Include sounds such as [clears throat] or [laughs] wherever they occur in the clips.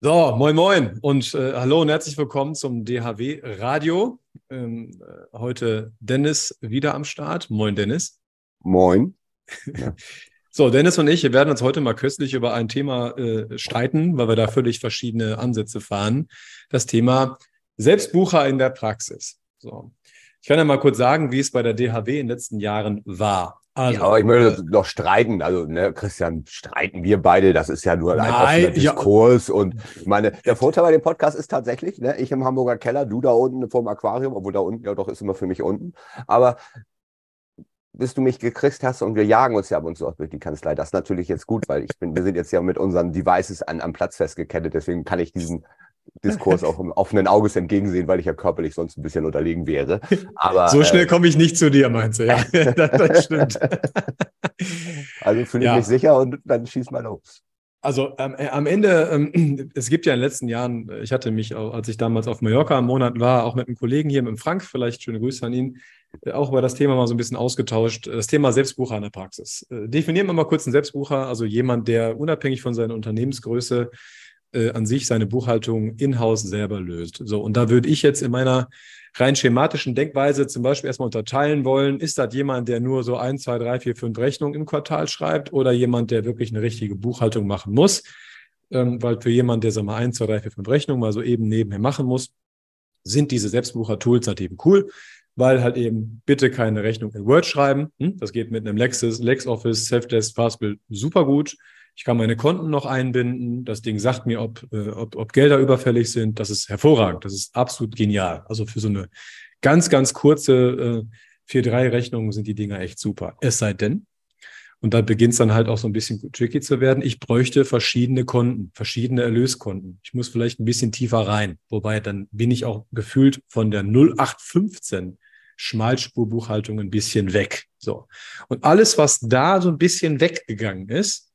So, moin moin und äh, hallo und herzlich willkommen zum DHW Radio. Ähm, äh, heute Dennis wieder am Start. Moin Dennis. Moin. [laughs] Ja. So, Dennis und ich wir werden uns heute mal köstlich über ein Thema äh, streiten, weil wir da völlig verschiedene Ansätze fahren. Das Thema Selbstbucher in der Praxis. So. Ich kann ja mal kurz sagen, wie es bei der DHW in den letzten Jahren war. Also, ja, aber ich möchte noch streiten. Also, ne, Christian, streiten wir beide. Das ist ja nur ein offener Diskurs. Ja. Und ich meine, der Vorteil bei dem Podcast ist tatsächlich, ne, ich im Hamburger Keller, du da unten vorm Aquarium, obwohl da unten ja doch ist immer für mich unten. Aber bis du mich gekriegt hast und wir jagen uns ja ab und zu auch durch die Kanzlei. Das ist natürlich jetzt gut, weil ich bin, wir sind jetzt ja mit unseren Devices an, am Platz festgekettet. Deswegen kann ich diesen Diskurs auch im offenen Auges entgegensehen, weil ich ja körperlich sonst ein bisschen unterlegen wäre. Aber, so schnell äh, komme ich nicht zu dir, meinst du? Ja, [laughs] [laughs] das, das stimmt. Also fühle ich ja. mich sicher und dann schieß mal los. Also ähm, äh, am Ende, ähm, [clears throat] es gibt ja in den letzten Jahren, ich hatte mich, als ich damals auf Mallorca im Monat war, auch mit einem Kollegen hier, mit dem Frank, vielleicht schöne Grüße an ihn, äh, auch über das Thema mal so ein bisschen ausgetauscht. Das Thema Selbstbucher in der Praxis. Äh, definieren wir mal kurz einen Selbstbucher, also jemand, der unabhängig von seiner Unternehmensgröße äh, an sich seine Buchhaltung in-house selber löst. So, und da würde ich jetzt in meiner rein schematischen Denkweise zum Beispiel erstmal unterteilen wollen, ist das jemand, der nur so ein, zwei, drei, vier, fünf Rechnungen im Quartal schreibt oder jemand, der wirklich eine richtige Buchhaltung machen muss? Ähm, weil für jemanden, der, wir mal, ein, zwei, drei, vier, fünf Rechnungen mal so eben nebenher machen muss, sind diese Selbstbucher-Tools halt eben cool, weil halt eben bitte keine Rechnung in Word schreiben. Hm? Das geht mit einem Lexis, LexOffice, Selfdesk, Fastbill super gut. Ich kann meine Konten noch einbinden. Das Ding sagt mir, ob, äh, ob, ob Gelder überfällig sind. Das ist hervorragend. Das ist absolut genial. Also für so eine ganz, ganz kurze äh, 4-3-Rechnung sind die Dinger echt super. Es sei denn, und da beginnt es dann halt auch so ein bisschen tricky zu werden. Ich bräuchte verschiedene Konten, verschiedene Erlöskonten. Ich muss vielleicht ein bisschen tiefer rein. Wobei dann bin ich auch gefühlt von der 0815 Schmalspurbuchhaltung ein bisschen weg. So. Und alles, was da so ein bisschen weggegangen ist,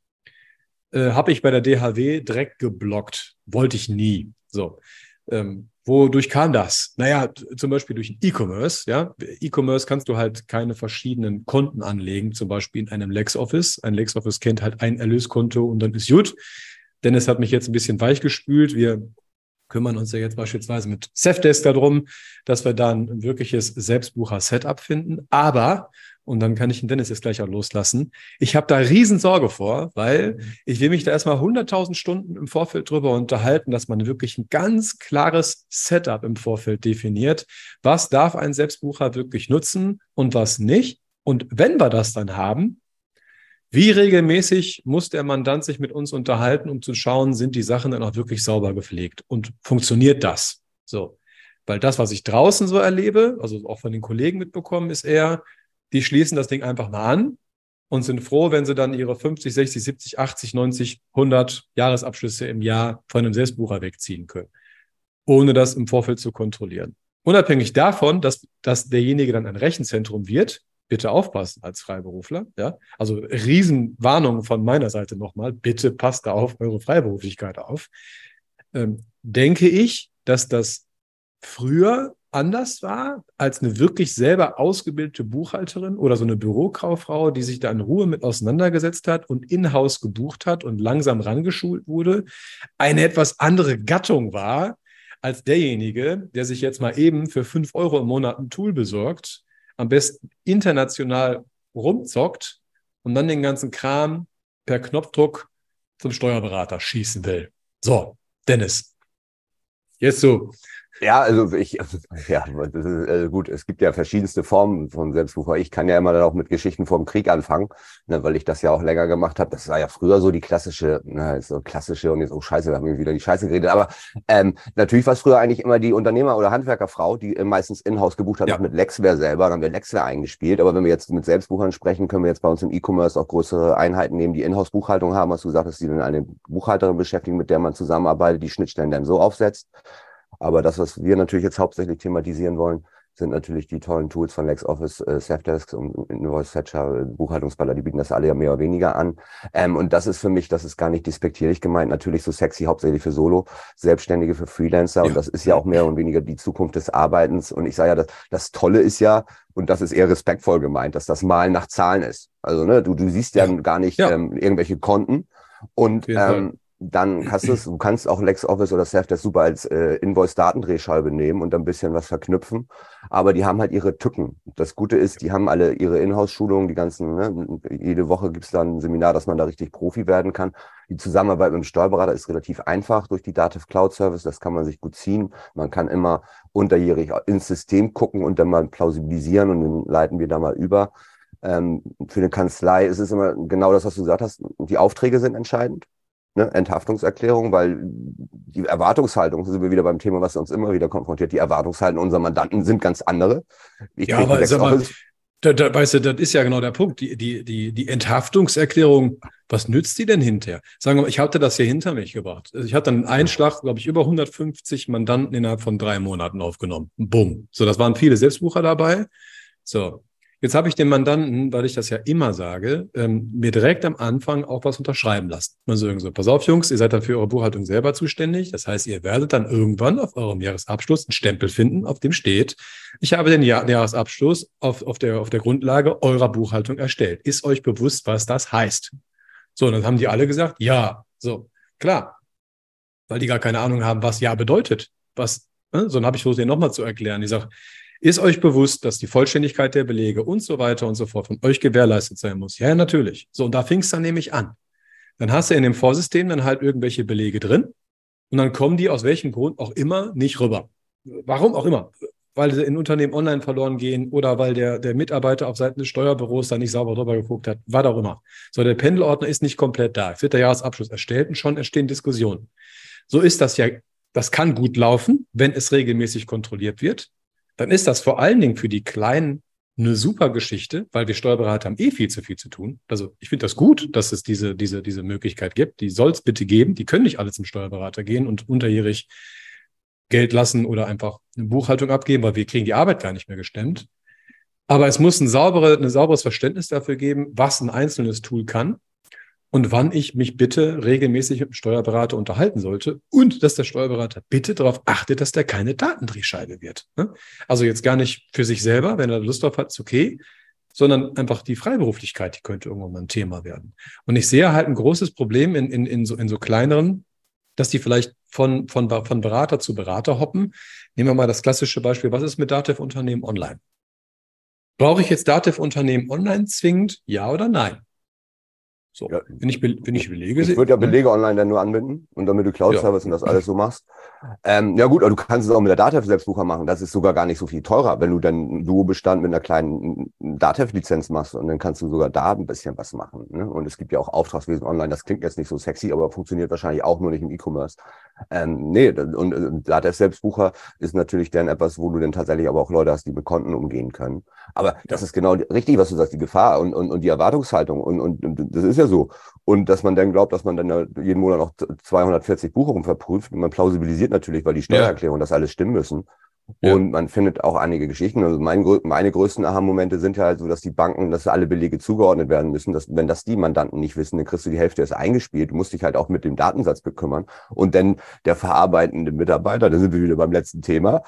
äh, habe ich bei der DHW direkt geblockt. Wollte ich nie. So. Ähm, wodurch kam das? Naja, zum Beispiel durch E-Commerce. Ja, E-Commerce kannst du halt keine verschiedenen Konten anlegen, zum Beispiel in einem LexOffice. Ein LexOffice kennt halt ein Erlöskonto und dann ist gut. Dennis hat mich jetzt ein bisschen weichgespült. Wir kümmern uns ja jetzt beispielsweise mit Safdesk darum, dass wir da ein wirkliches Selbstbucher-Setup finden. Aber und dann kann ich den Dennis jetzt gleich auch loslassen. Ich habe da Riesensorge vor, weil mhm. ich will mich da erstmal 100.000 Stunden im Vorfeld drüber unterhalten, dass man wirklich ein ganz klares Setup im Vorfeld definiert. Was darf ein Selbstbucher wirklich nutzen und was nicht? Und wenn wir das dann haben, wie regelmäßig muss der Mandant sich mit uns unterhalten, um zu schauen, sind die Sachen dann auch wirklich sauber gepflegt und funktioniert das? So. Weil das, was ich draußen so erlebe, also auch von den Kollegen mitbekommen, ist eher, die schließen das Ding einfach mal an und sind froh, wenn sie dann ihre 50, 60, 70, 80, 90, 100 Jahresabschlüsse im Jahr von einem Selbstbucher wegziehen können, ohne das im Vorfeld zu kontrollieren. Unabhängig davon, dass, dass derjenige dann ein Rechenzentrum wird, bitte aufpassen als Freiberufler. Ja? Also Riesenwarnung von meiner Seite nochmal, bitte passt da auf eure Freiberuflichkeit auf. Ähm, denke ich, dass das früher anders war als eine wirklich selber ausgebildete Buchhalterin oder so eine Bürokauffrau, die sich da in Ruhe mit auseinandergesetzt hat und in-house gebucht hat und langsam rangeschult wurde, eine etwas andere Gattung war als derjenige, der sich jetzt mal eben für fünf Euro im Monat ein Tool besorgt, am besten international rumzockt und dann den ganzen Kram per Knopfdruck zum Steuerberater schießen will. So, Dennis, jetzt so. Ja, also ich, [laughs] ja, das ist äh, gut. Es gibt ja verschiedenste Formen von Selbstbucher. Ich kann ja immer dann auch mit Geschichten vom Krieg anfangen, ne, weil ich das ja auch länger gemacht habe. Das war ja früher so die klassische, na, so klassische und jetzt, oh Scheiße, wir haben wieder die Scheiße geredet. Aber ähm, natürlich war es früher eigentlich immer die Unternehmer- oder Handwerkerfrau, die meistens in-house gebucht hat, ja. auch mit Lexware selber. Dann haben wir Lexware eingespielt. Aber wenn wir jetzt mit Selbstbuchern sprechen, können wir jetzt bei uns im E-Commerce auch größere Einheiten nehmen, die Inhouse-Buchhaltung haben. Hast du gesagt, dass die dann eine Buchhalterin beschäftigen, mit der man zusammenarbeitet, die Schnittstellen dann so aufsetzt. Aber das, was wir natürlich jetzt hauptsächlich thematisieren wollen, sind natürlich die tollen Tools von LexOffice, äh, Safdesk und Invoice Fetcher, Buchhaltungsballer, die bieten das alle ja mehr oder weniger an. Ähm, und das ist für mich, das ist gar nicht despektierlich gemeint, natürlich so sexy, hauptsächlich für Solo, Selbstständige, für Freelancer. Ja. Und das ist ja auch mehr oder weniger die Zukunft des Arbeitens. Und ich sage ja, das, das Tolle ist ja, und das ist eher respektvoll gemeint, dass das Malen nach Zahlen ist. Also ne, du, du siehst ja, ja. gar nicht ja. Ähm, irgendwelche Konten. Und ähm, dann kannst du du kannst auch LexOffice oder Safdesk super als äh, Invoice-Datendrehscheibe nehmen und ein bisschen was verknüpfen. Aber die haben halt ihre Tücken. Das Gute ist, die haben alle ihre Inhouse-Schulungen, die ganzen, ne? jede Woche gibt's dann ein Seminar, dass man da richtig Profi werden kann. Die Zusammenarbeit mit dem Steuerberater ist relativ einfach durch die Dativ Cloud Service. Das kann man sich gut ziehen. Man kann immer unterjährig ins System gucken und dann mal plausibilisieren und dann leiten wir da mal über. Ähm, für eine Kanzlei ist es immer genau das, was du gesagt hast. Die Aufträge sind entscheidend ne, Enthaftungserklärung, weil die Erwartungshaltung, sind wir wieder beim Thema, was uns immer wieder konfrontiert, die Erwartungshaltung unserer Mandanten sind ganz andere. Ich ja, aber sag mal, da, da, weißt du, das ist ja genau der Punkt. Die, die, die, die Enthaftungserklärung, was nützt die denn hinterher? Sagen wir mal, ich hatte das hier hinter mich gebracht. Also ich hatte einen Einschlag, glaube ich, über 150 Mandanten innerhalb von drei Monaten aufgenommen. Bumm. So, das waren viele Selbstbucher dabei. So, Jetzt habe ich den Mandanten, weil ich das ja immer sage, ähm, mir direkt am Anfang auch was unterschreiben lassen. Man irgendwie so, pass auf, Jungs, ihr seid dann für eure Buchhaltung selber zuständig. Das heißt, ihr werdet dann irgendwann auf eurem Jahresabschluss einen Stempel finden, auf dem steht, ich habe den Jahr Jahresabschluss auf, auf, der, auf der Grundlage eurer Buchhaltung erstellt. Ist euch bewusst, was das heißt? So, dann haben die alle gesagt, ja. So, klar. Weil die gar keine Ahnung haben, was ja bedeutet. Was, ne? so dann habe ich versucht, dir nochmal zu erklären. Ich sage, ist euch bewusst, dass die Vollständigkeit der Belege und so weiter und so fort von euch gewährleistet sein muss? Ja, natürlich. So, und da fing es dann nämlich an. Dann hast du in dem Vorsystem dann halt irgendwelche Belege drin und dann kommen die aus welchem Grund auch immer nicht rüber. Warum auch immer. Weil sie in Unternehmen online verloren gehen oder weil der, der Mitarbeiter auf Seiten des Steuerbüros da nicht sauber drüber geguckt hat, was auch immer. So, der Pendelordner ist nicht komplett da. Es wird der Jahresabschluss erstellt und schon entstehen Diskussionen. So ist das ja, das kann gut laufen, wenn es regelmäßig kontrolliert wird dann ist das vor allen Dingen für die Kleinen eine super Geschichte, weil wir Steuerberater haben eh viel zu viel zu tun. Also ich finde das gut, dass es diese, diese, diese Möglichkeit gibt. Die soll es bitte geben. Die können nicht alle zum Steuerberater gehen und unterjährig Geld lassen oder einfach eine Buchhaltung abgeben, weil wir kriegen die Arbeit gar nicht mehr gestemmt. Aber es muss ein, saubere, ein sauberes Verständnis dafür geben, was ein einzelnes Tool kann und wann ich mich bitte regelmäßig mit dem Steuerberater unterhalten sollte und dass der Steuerberater bitte darauf achtet, dass der keine Datendrehscheibe wird. Ne? Also jetzt gar nicht für sich selber, wenn er Lust drauf hat, ist okay, sondern einfach die Freiberuflichkeit, die könnte irgendwann mal ein Thema werden. Und ich sehe halt ein großes Problem in, in, in, so, in so kleineren, dass die vielleicht von, von, von Berater zu Berater hoppen. Nehmen wir mal das klassische Beispiel, was ist mit Datev-Unternehmen online? Brauche ich jetzt Datev-Unternehmen online zwingend? Ja oder nein? So, ja. wenn, ich, wenn ich Belege. Ich würde ja Belege ne? online dann nur anbinden und damit du Cloud-Service ja. und das alles so machst. Ähm, ja gut, aber du kannst es auch mit der Datev-Selbstbucher machen. Das ist sogar gar nicht so viel teurer, wenn du dann Duo-Bestand mit einer kleinen Datev-Lizenz machst und dann kannst du sogar da ein bisschen was machen. Ne? Und es gibt ja auch Auftragswesen online. Das klingt jetzt nicht so sexy, aber funktioniert wahrscheinlich auch nur nicht im E-Commerce. Ähm, nee, und, und Datev-Selbstbucher ist natürlich dann etwas, wo du dann tatsächlich aber auch Leute hast, die mit Konten umgehen können. Aber das ist genau richtig, was du sagst, die Gefahr und, und, und die Erwartungshaltung. Und, und, und das ist ja so. Und dass man dann glaubt, dass man dann jeden Monat noch 240 Buchungen verprüft. Und man plausibilisiert natürlich, weil die Steuererklärung ja. das alles stimmen müssen. Ja. Und man findet auch einige Geschichten. Also mein, meine größten Aha-Momente sind ja halt so, dass die Banken, dass alle Belege zugeordnet werden müssen. Dass, wenn das die Mandanten nicht wissen, dann kriegst du die Hälfte erst eingespielt. Du musst dich halt auch mit dem Datensatz bekümmern. Und dann der verarbeitende Mitarbeiter, da sind wir wieder beim letzten Thema,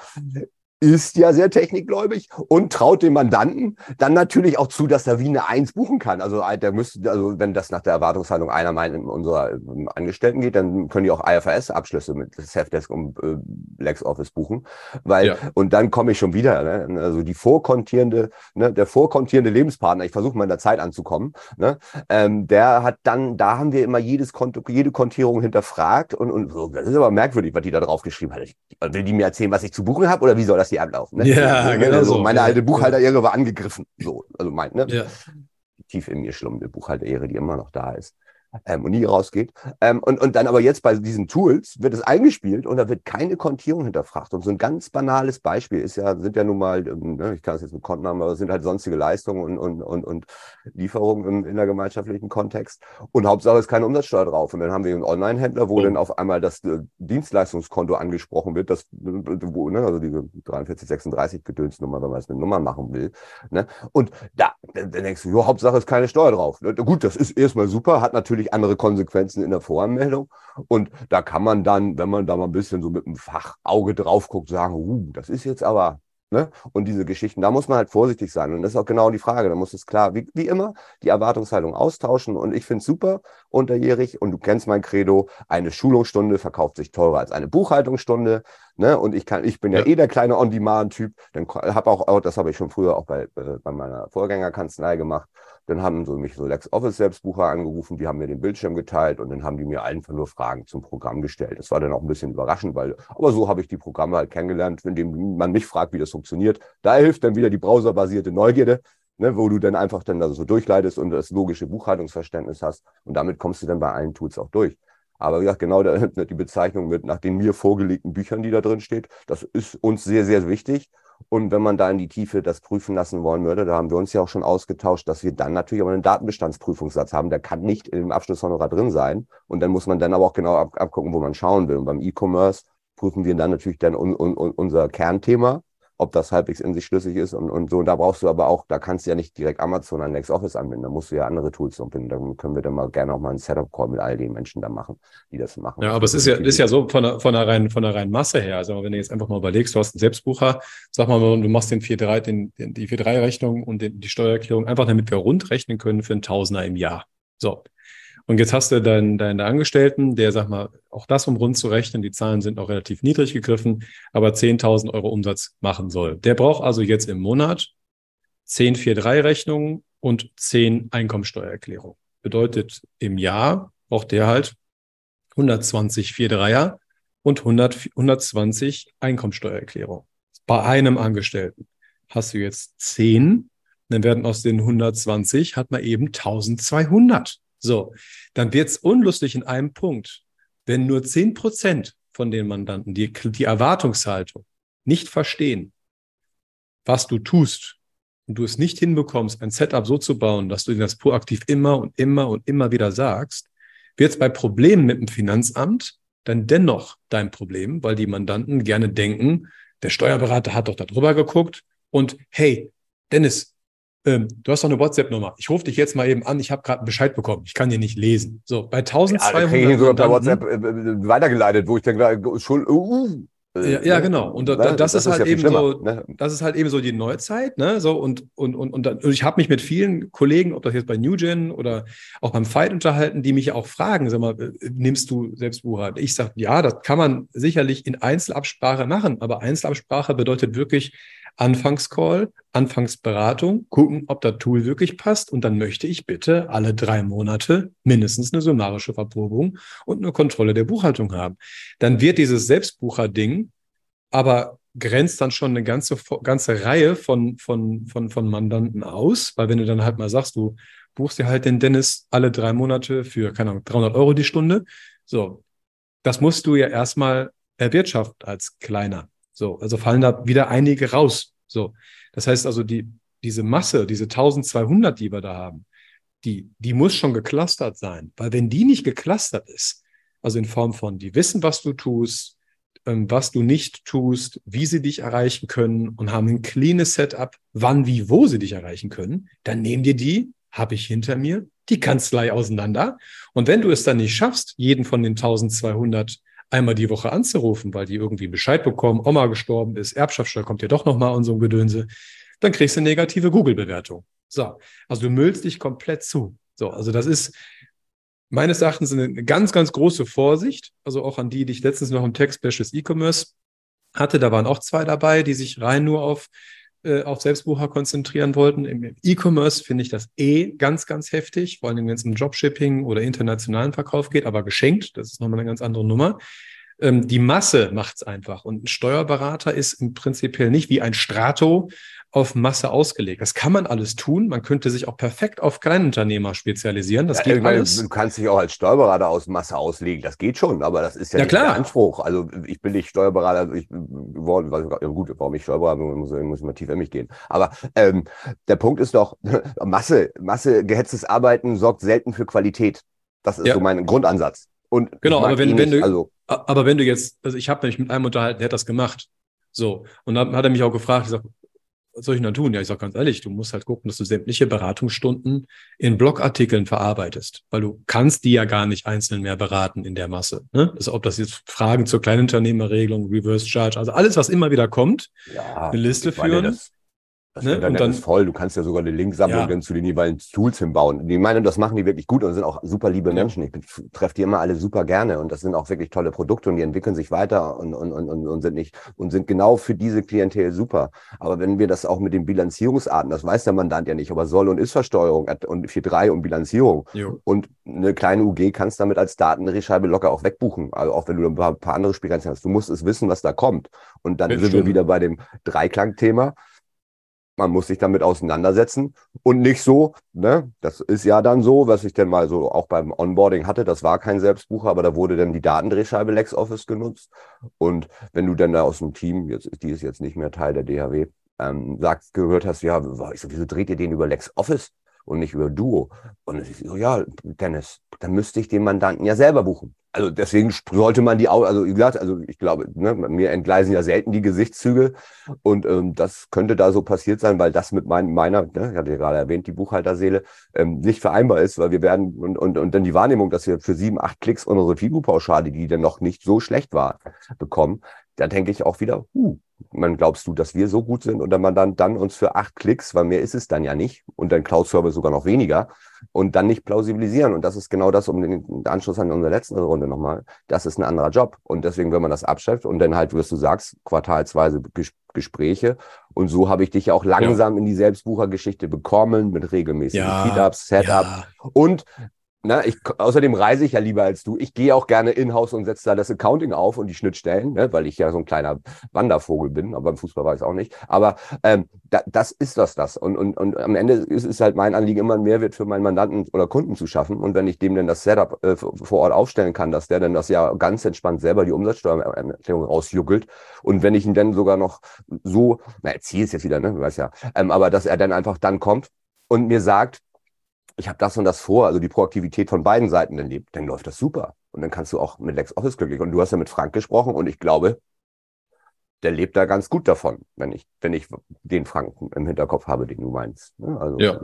ist ja sehr technikgläubig und traut dem Mandanten dann natürlich auch zu, dass er wie eine Eins buchen kann. Also äh, der müsste, also wenn das nach der Erwartungshaltung einer meiner unserer ähm, Angestellten geht, dann können die auch IFRS-Abschlüsse mit Safdesk und äh, LexOffice buchen. Weil, ja. und dann komme ich schon wieder, ne? also die vorkontierende, ne, der vorkontierende Lebenspartner, ich versuche mal in der Zeit anzukommen, ne? ähm, der hat dann, da haben wir immer jedes Konto, jede Kontierung hinterfragt und, und so, das ist aber merkwürdig, was die da drauf geschrieben hat. Will die mir erzählen, was ich zu buchen habe oder wie soll das hier ablaufen. Ne? Ja, so, genau so. Meine alte Buchhalterehre war angegriffen. So, also mein, ne? Ja. Tief in mir schlummende Buchhalterehre, die immer noch da ist ähm, und nie rausgeht. Ähm, und, und dann aber jetzt bei diesen Tools wird es eingespielt und da wird keine Kontierung hinterfragt. Und so ein ganz banales Beispiel ist ja, sind ja nun mal, ähm, ne, ich kann es jetzt mit Konten haben, aber es sind halt sonstige Leistungen und, und, und, und Lieferungen im innergemeinschaftlichen Kontext. Und Hauptsache ist keine Umsatzsteuer drauf. Und dann haben wir einen Online-Händler, wo oh. dann auf einmal das äh, Dienstleistungskonto angesprochen wird, das, wo, ne, also diese 4336 Gedönsnummer, wenn man es mit Nummern machen will. Ne? Und da, dann denkst du, jo, Hauptsache ist keine Steuer drauf. Gut, das ist erstmal super, hat natürlich natürlich andere Konsequenzen in der Voranmeldung. Und da kann man dann, wenn man da mal ein bisschen so mit dem Fachauge drauf guckt, sagen, uh, das ist jetzt aber Ne? Und diese Geschichten, da muss man halt vorsichtig sein. Und das ist auch genau die Frage. Da muss es klar, wie, wie immer, die Erwartungshaltung austauschen. Und ich finde es super unterjährig. Und du kennst mein Credo, eine Schulungsstunde verkauft sich teurer als eine Buchhaltungsstunde. Ne? Und ich kann, ich bin ja, ja eh der kleine On-Demand-Typ. Dann habe auch, das habe ich schon früher auch bei, äh, bei meiner Vorgängerkanzlei gemacht. Dann haben so mich so LexOffice-Selbstbucher angerufen, die haben mir den Bildschirm geteilt und dann haben die mir einfach nur Fragen zum Programm gestellt. Das war dann auch ein bisschen überraschend, weil, aber so habe ich die Programme halt kennengelernt, indem man mich fragt, wie das funktioniert. Da hilft dann wieder die browserbasierte Neugierde, ne, wo du dann einfach dann da so durchleitest und das logische Buchhaltungsverständnis hast. Und damit kommst du dann bei allen Tools auch durch. Aber wie gesagt, genau [laughs] die Bezeichnung mit nach den mir vorgelegten Büchern, die da drin steht, das ist uns sehr, sehr wichtig. Und wenn man da in die Tiefe das prüfen lassen wollen würde, da haben wir uns ja auch schon ausgetauscht, dass wir dann natürlich auch einen Datenbestandsprüfungssatz haben. Der kann nicht im Abschlusshonorar drin sein. Und dann muss man dann aber auch genau ab, abgucken, wo man schauen will. Und beim E-Commerce prüfen wir dann natürlich dann un, un, unser Kernthema ob das halbwegs in sich schlüssig ist und, und so. Und da brauchst du aber auch, da kannst du ja nicht direkt Amazon an LexOffice anbinden, da musst du ja andere Tools anbinden. Da können wir dann mal gerne auch mal einen Setup-Call mit all den Menschen da machen, die das machen. Ja, aber es ist ja, ist ja so von der, von der reinen, von der reinen Masse her. Also wenn du jetzt einfach mal überlegst, du hast einen Selbstbucher, sag mal, du machst den 4.3, den, den, die 4.3-Rechnung und den, die Steuererklärung einfach damit wir rund rechnen können für einen Tausender im Jahr. So. Und jetzt hast du deinen, deinen Angestellten, der, sag mal, auch das um rund zu rechnen, die Zahlen sind auch relativ niedrig gegriffen, aber 10.000 Euro Umsatz machen soll. Der braucht also jetzt im Monat 10 4-3-Rechnungen und 10 Einkommensteuererklärungen. Bedeutet, im Jahr braucht der halt 120 4-3er und 100, 120 Einkommensteuererklärungen. Bei einem Angestellten hast du jetzt 10, dann werden aus den 120 hat man eben 1200. So, dann wird es unlustig in einem Punkt. Wenn nur zehn Prozent von den Mandanten die, die Erwartungshaltung nicht verstehen, was du tust und du es nicht hinbekommst, ein Setup so zu bauen, dass du ihnen das proaktiv immer und immer und immer wieder sagst, wird es bei Problemen mit dem Finanzamt dann dennoch dein Problem, weil die Mandanten gerne denken, der Steuerberater hat doch da drüber geguckt und hey, Dennis, ähm, du hast doch eine WhatsApp-Nummer. Ich rufe dich jetzt mal eben an, ich habe gerade einen Bescheid bekommen. Ich kann dir nicht lesen. So, bei 1200. Ja, ich sogar per WhatsApp äh, äh, weitergeleitet, wo ich dann gleich, schon, uh, uh, äh, ja, ja, genau. Und da, das, das, ist, ist halt ja eben so, ne? das ist halt eben so die Neuzeit, ne? So und und und und, dann, und ich habe mich mit vielen Kollegen, ob das jetzt bei NewGen oder auch beim Fight unterhalten, die mich auch fragen, sag mal, nimmst du Selbstbucher? Ich sage, ja, das kann man sicherlich in Einzelabsprache machen, aber Einzelabsprache bedeutet wirklich Anfangscall, Anfangsberatung, gucken, ob das Tool wirklich passt. Und dann möchte ich bitte alle drei Monate mindestens eine summarische Verprobung und eine Kontrolle der Buchhaltung haben. Dann wird dieses Selbstbucher-Ding aber grenzt dann schon eine ganze, ganze Reihe von, von, von, von Mandanten aus, weil wenn du dann halt mal sagst, du buchst dir halt den Dennis alle drei Monate für, keine Ahnung, 300 Euro die Stunde, so, das musst du ja erstmal erwirtschaften als Kleiner. So, also fallen da wieder einige raus. So, das heißt also, die, diese Masse, diese 1200, die wir da haben, die, die muss schon geclustert sein. Weil wenn die nicht geclustert ist, also in Form von, die wissen, was du tust, ähm, was du nicht tust, wie sie dich erreichen können und haben ein cleanes Setup, wann, wie, wo sie dich erreichen können, dann nehmen dir die, habe ich hinter mir, die Kanzlei auseinander. Und wenn du es dann nicht schaffst, jeden von den 1200 einmal die Woche anzurufen, weil die irgendwie Bescheid bekommen, Oma gestorben ist, Erbschaftssteuer kommt ja doch nochmal und so ein Gedönse, dann kriegst du eine negative Google-Bewertung. So, also du müllst dich komplett zu. So, also das ist meines Erachtens eine ganz, ganz große Vorsicht. Also auch an die, die ich letztens noch im Text Specials E-Commerce hatte, da waren auch zwei dabei, die sich rein nur auf äh, auf Selbstbucher konzentrieren wollten. Im E-Commerce finde ich das eh ganz, ganz heftig, vor allem wenn es um Dropshipping oder internationalen Verkauf geht, aber geschenkt, das ist nochmal eine ganz andere Nummer. Ähm, die Masse macht es einfach. Und ein Steuerberater ist im Prinzip nicht wie ein Strato auf Masse ausgelegt. Das kann man alles tun. Man könnte sich auch perfekt auf Kleinunternehmer spezialisieren. Das ja, geht meine, alles. Du kannst dich auch als Steuerberater aus Masse auslegen. Das geht schon, aber das ist ja, ja nicht klar. der Anspruch. Also ich bin nicht Steuerberater. Also ich, gut, warum ich Steuerberater bin, muss, muss ich mal tief in mich gehen. Aber ähm, der Punkt ist doch, [laughs] Masse, Masse gehetztes Arbeiten sorgt selten für Qualität. Das ist ja. so mein Grundansatz. Und genau, aber wenn, wenn du, also, aber wenn du jetzt, also ich habe mich mit einem unterhalten, der hat das gemacht. So. Und dann hat er mich auch gefragt, ich sag, was soll ich denn tun? Ja, ich sage ganz ehrlich, du musst halt gucken, dass du sämtliche Beratungsstunden in Blogartikeln verarbeitest, weil du kannst die ja gar nicht einzeln mehr beraten in der Masse. Ne? Also ob das jetzt Fragen zur Kleinunternehmerregelung, Reverse Charge, also alles, was immer wieder kommt, Ja, eine Liste führen. das, das ne? Internet dann- ist voll. Du kannst ja sogar eine Linksammlung Ja. dann zu den jeweiligen Tools hinbauen. Die meinen, das machen die wirklich gut und sind auch super liebe. Menschen. Ich treffe die immer alle super gerne und das sind auch wirklich tolle Produkte und die entwickeln sich weiter und, und, und, und, sind nicht und sind genau für diese Klientel super. Aber wenn wir das auch mit den Bilanzierungsarten, das weiß der Mandant ja nicht, aber Soll- und Ist-Versteuerung und 4.3 und Bilanzierung Jo. und eine kleine UG kannst damit als Datendrehscheibe locker auch wegbuchen. Also auch wenn du ein paar, paar andere Spielgrenzen hast. Du musst es wissen, was da kommt. Und dann sind wir Stunde. wieder bei dem Dreiklang-Thema. Man muss sich damit auseinandersetzen und nicht so, ne, das ist ja dann so, was ich denn mal so auch beim Onboarding hatte, das war kein Selbstbucher, aber da wurde dann die Datendrehscheibe LexOffice genutzt. Und wenn du dann da aus dem Team, jetzt die ist jetzt nicht mehr Teil der DHW, ähm, sagst, gehört hast, ja, wieso dreht ihr den über LexOffice und nicht über Duo? Und ich so, ja, Dennis, dann müsste ich den Mandanten ja selber buchen. Also deswegen sollte man die auch, also wie gesagt, also ich glaube, ne, mir entgleisen ja selten die Gesichtszüge und ähm, das könnte da so passiert sein, weil das mit mein, meiner, ne, ich hatte ja gerade erwähnt, die Buchhalterseele, ähm, nicht vereinbar ist, weil wir werden und, und, und dann die Wahrnehmung, dass wir für sieben, acht Klicks unsere FIBU-Pauschale, die dann noch nicht so schlecht war, bekommen, da denke ich auch wieder, huh, man glaubst du, dass wir so gut sind und dann man dann, dann uns für acht Klicks, weil mehr ist es dann ja nicht und dann Cloud-Server sogar noch weniger und dann nicht plausibilisieren. Und das ist genau das, um den Anschluss an unsere letzte Runde nochmal. Das ist ein anderer Job. Und deswegen, wenn man das abschafft und dann halt, wie du sagst, quartalsweise Ges Gespräche. Und so habe ich dich ja auch langsam in die Selbstbuchergeschichte bekommen mit regelmäßigen Ja, Meetups, Setup. Ja, Und na, ich, außerdem reise ich ja lieber als du. Ich gehe auch gerne in-house und setze da das Accounting auf und die Schnittstellen, ne, weil ich ja so ein kleiner Wandervogel bin, aber im Fußball war ich es auch nicht. Aber ähm, da, das ist das das. Und, und, und am Ende ist es halt mein Anliegen, immer einen Mehrwert für meinen Mandanten oder Kunden zu schaffen. Und wenn ich dem dann das Setup äh, vor Ort aufstellen kann, dass der dann das ja ganz entspannt selber die Umsatzsteuererklärung rausjuggelt. Und wenn ich ihn dann sogar noch so, na, Ziel ist jetzt wieder, ne, du weißt ja, ähm, aber dass er dann einfach dann kommt und mir sagt, ich habe das und das vor, also die Proaktivität von beiden Seiten dann lebt, dann läuft das super. Und dann kannst du auch mit LexOffice glücklich. Und du hast ja mit Frank gesprochen und ich glaube, der lebt da ganz gut davon, wenn ich, wenn ich den Frank im Hinterkopf habe, den du meinst. ne? Also, Ja.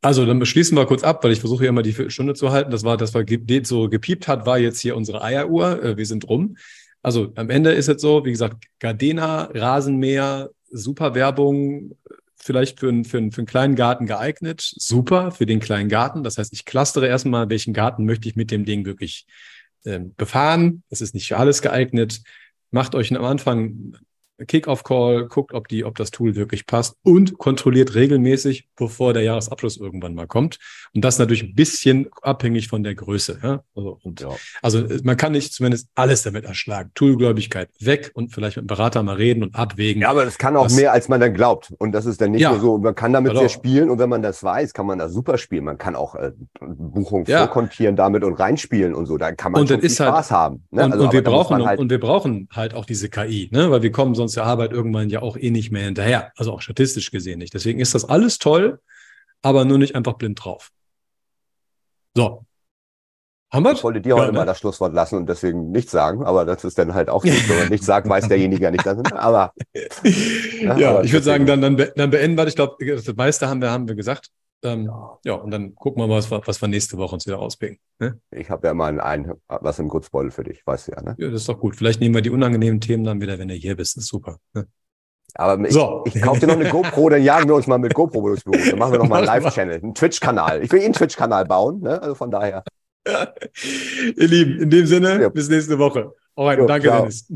Also dann beschließen wir kurz ab, weil ich versuche ja immer die Viertelstunde zu halten. Das war, das war so gepiept hat, war jetzt hier unsere Eieruhr. Äh, Wir sind rum. Also am Ende ist es so, wie gesagt, Gardena, Rasenmäher, super Werbung, vielleicht für, einen- für, einen- für einen kleinen Garten geeignet. Super für den kleinen Garten. Das heißt, ich clustere erstmal, welchen Garten möchte ich mit dem Ding wirklich ähm, befahren. Das ist nicht für alles geeignet. Macht euch am Anfang Kick-off-Call, guckt, ob, die, ob das Tool wirklich passt und kontrolliert regelmäßig, bevor der Jahresabschluss irgendwann mal kommt. Und das natürlich ein bisschen abhängig von der Größe. Ja? Also, und, Ja. also äh, man kann nicht zumindest alles damit erschlagen. Toolgläubigkeit weg und vielleicht mit dem Berater mal reden und abwägen. Ja, aber das kann auch Was- mehr, als man dann glaubt. Und das ist dann nicht Ja. nur so, man kann damit Genau. sehr spielen und wenn man das weiß, kann man das super spielen. Man kann auch äh, Buchungen Ja. vorkontieren damit und reinspielen und so. Da kann man Und schon das viel halt- Spaß haben. Ne? Und, Also, und, wir brauchen, halt, und wir brauchen halt auch diese KI, ne? weil wir kommen sonst der Arbeit irgendwann ja auch eh nicht mehr hinterher. Also auch statistisch gesehen nicht. Deswegen ist das alles toll, aber nur nicht einfach blind drauf. So. Haben wir ich wollte dir heute Ja, ne? mal das Schlusswort lassen und deswegen nichts sagen, aber das ist dann halt auch [laughs] so. Wenn man nichts sagt, weiß derjenige ja nicht. Das, aber [laughs] ja, aber ich würde sagen, dann, dann, be- dann beenden wir. das. Ich glaube, das meiste haben wir, haben wir gesagt. Ähm, ja. und dann gucken wir mal, was wir, was wir nächste Woche uns wieder rauspicken. Ne? ich habe ja mal ein, was im Kurzbeutel für dich, weißt du ja. Ne? Ja, das ist doch gut. Vielleicht nehmen wir die unangenehmen Themen dann wieder, wenn du hier bist. Das ist super. Ne? Aber ich, So. ich kaufe dir noch eine GoPro, dann jagen wir uns mal mit GoPro durchs Büro. Dann machen wir noch mal einen. [laughs] Live-Channel, einen Twitch-Kanal. Ich will eh einen Twitch-Kanal bauen, ne? Also von daher. [laughs] Ihr Lieben, in dem Sinne, Ja. bis nächste Woche. Alright, Jo, danke, ciao. Dennis.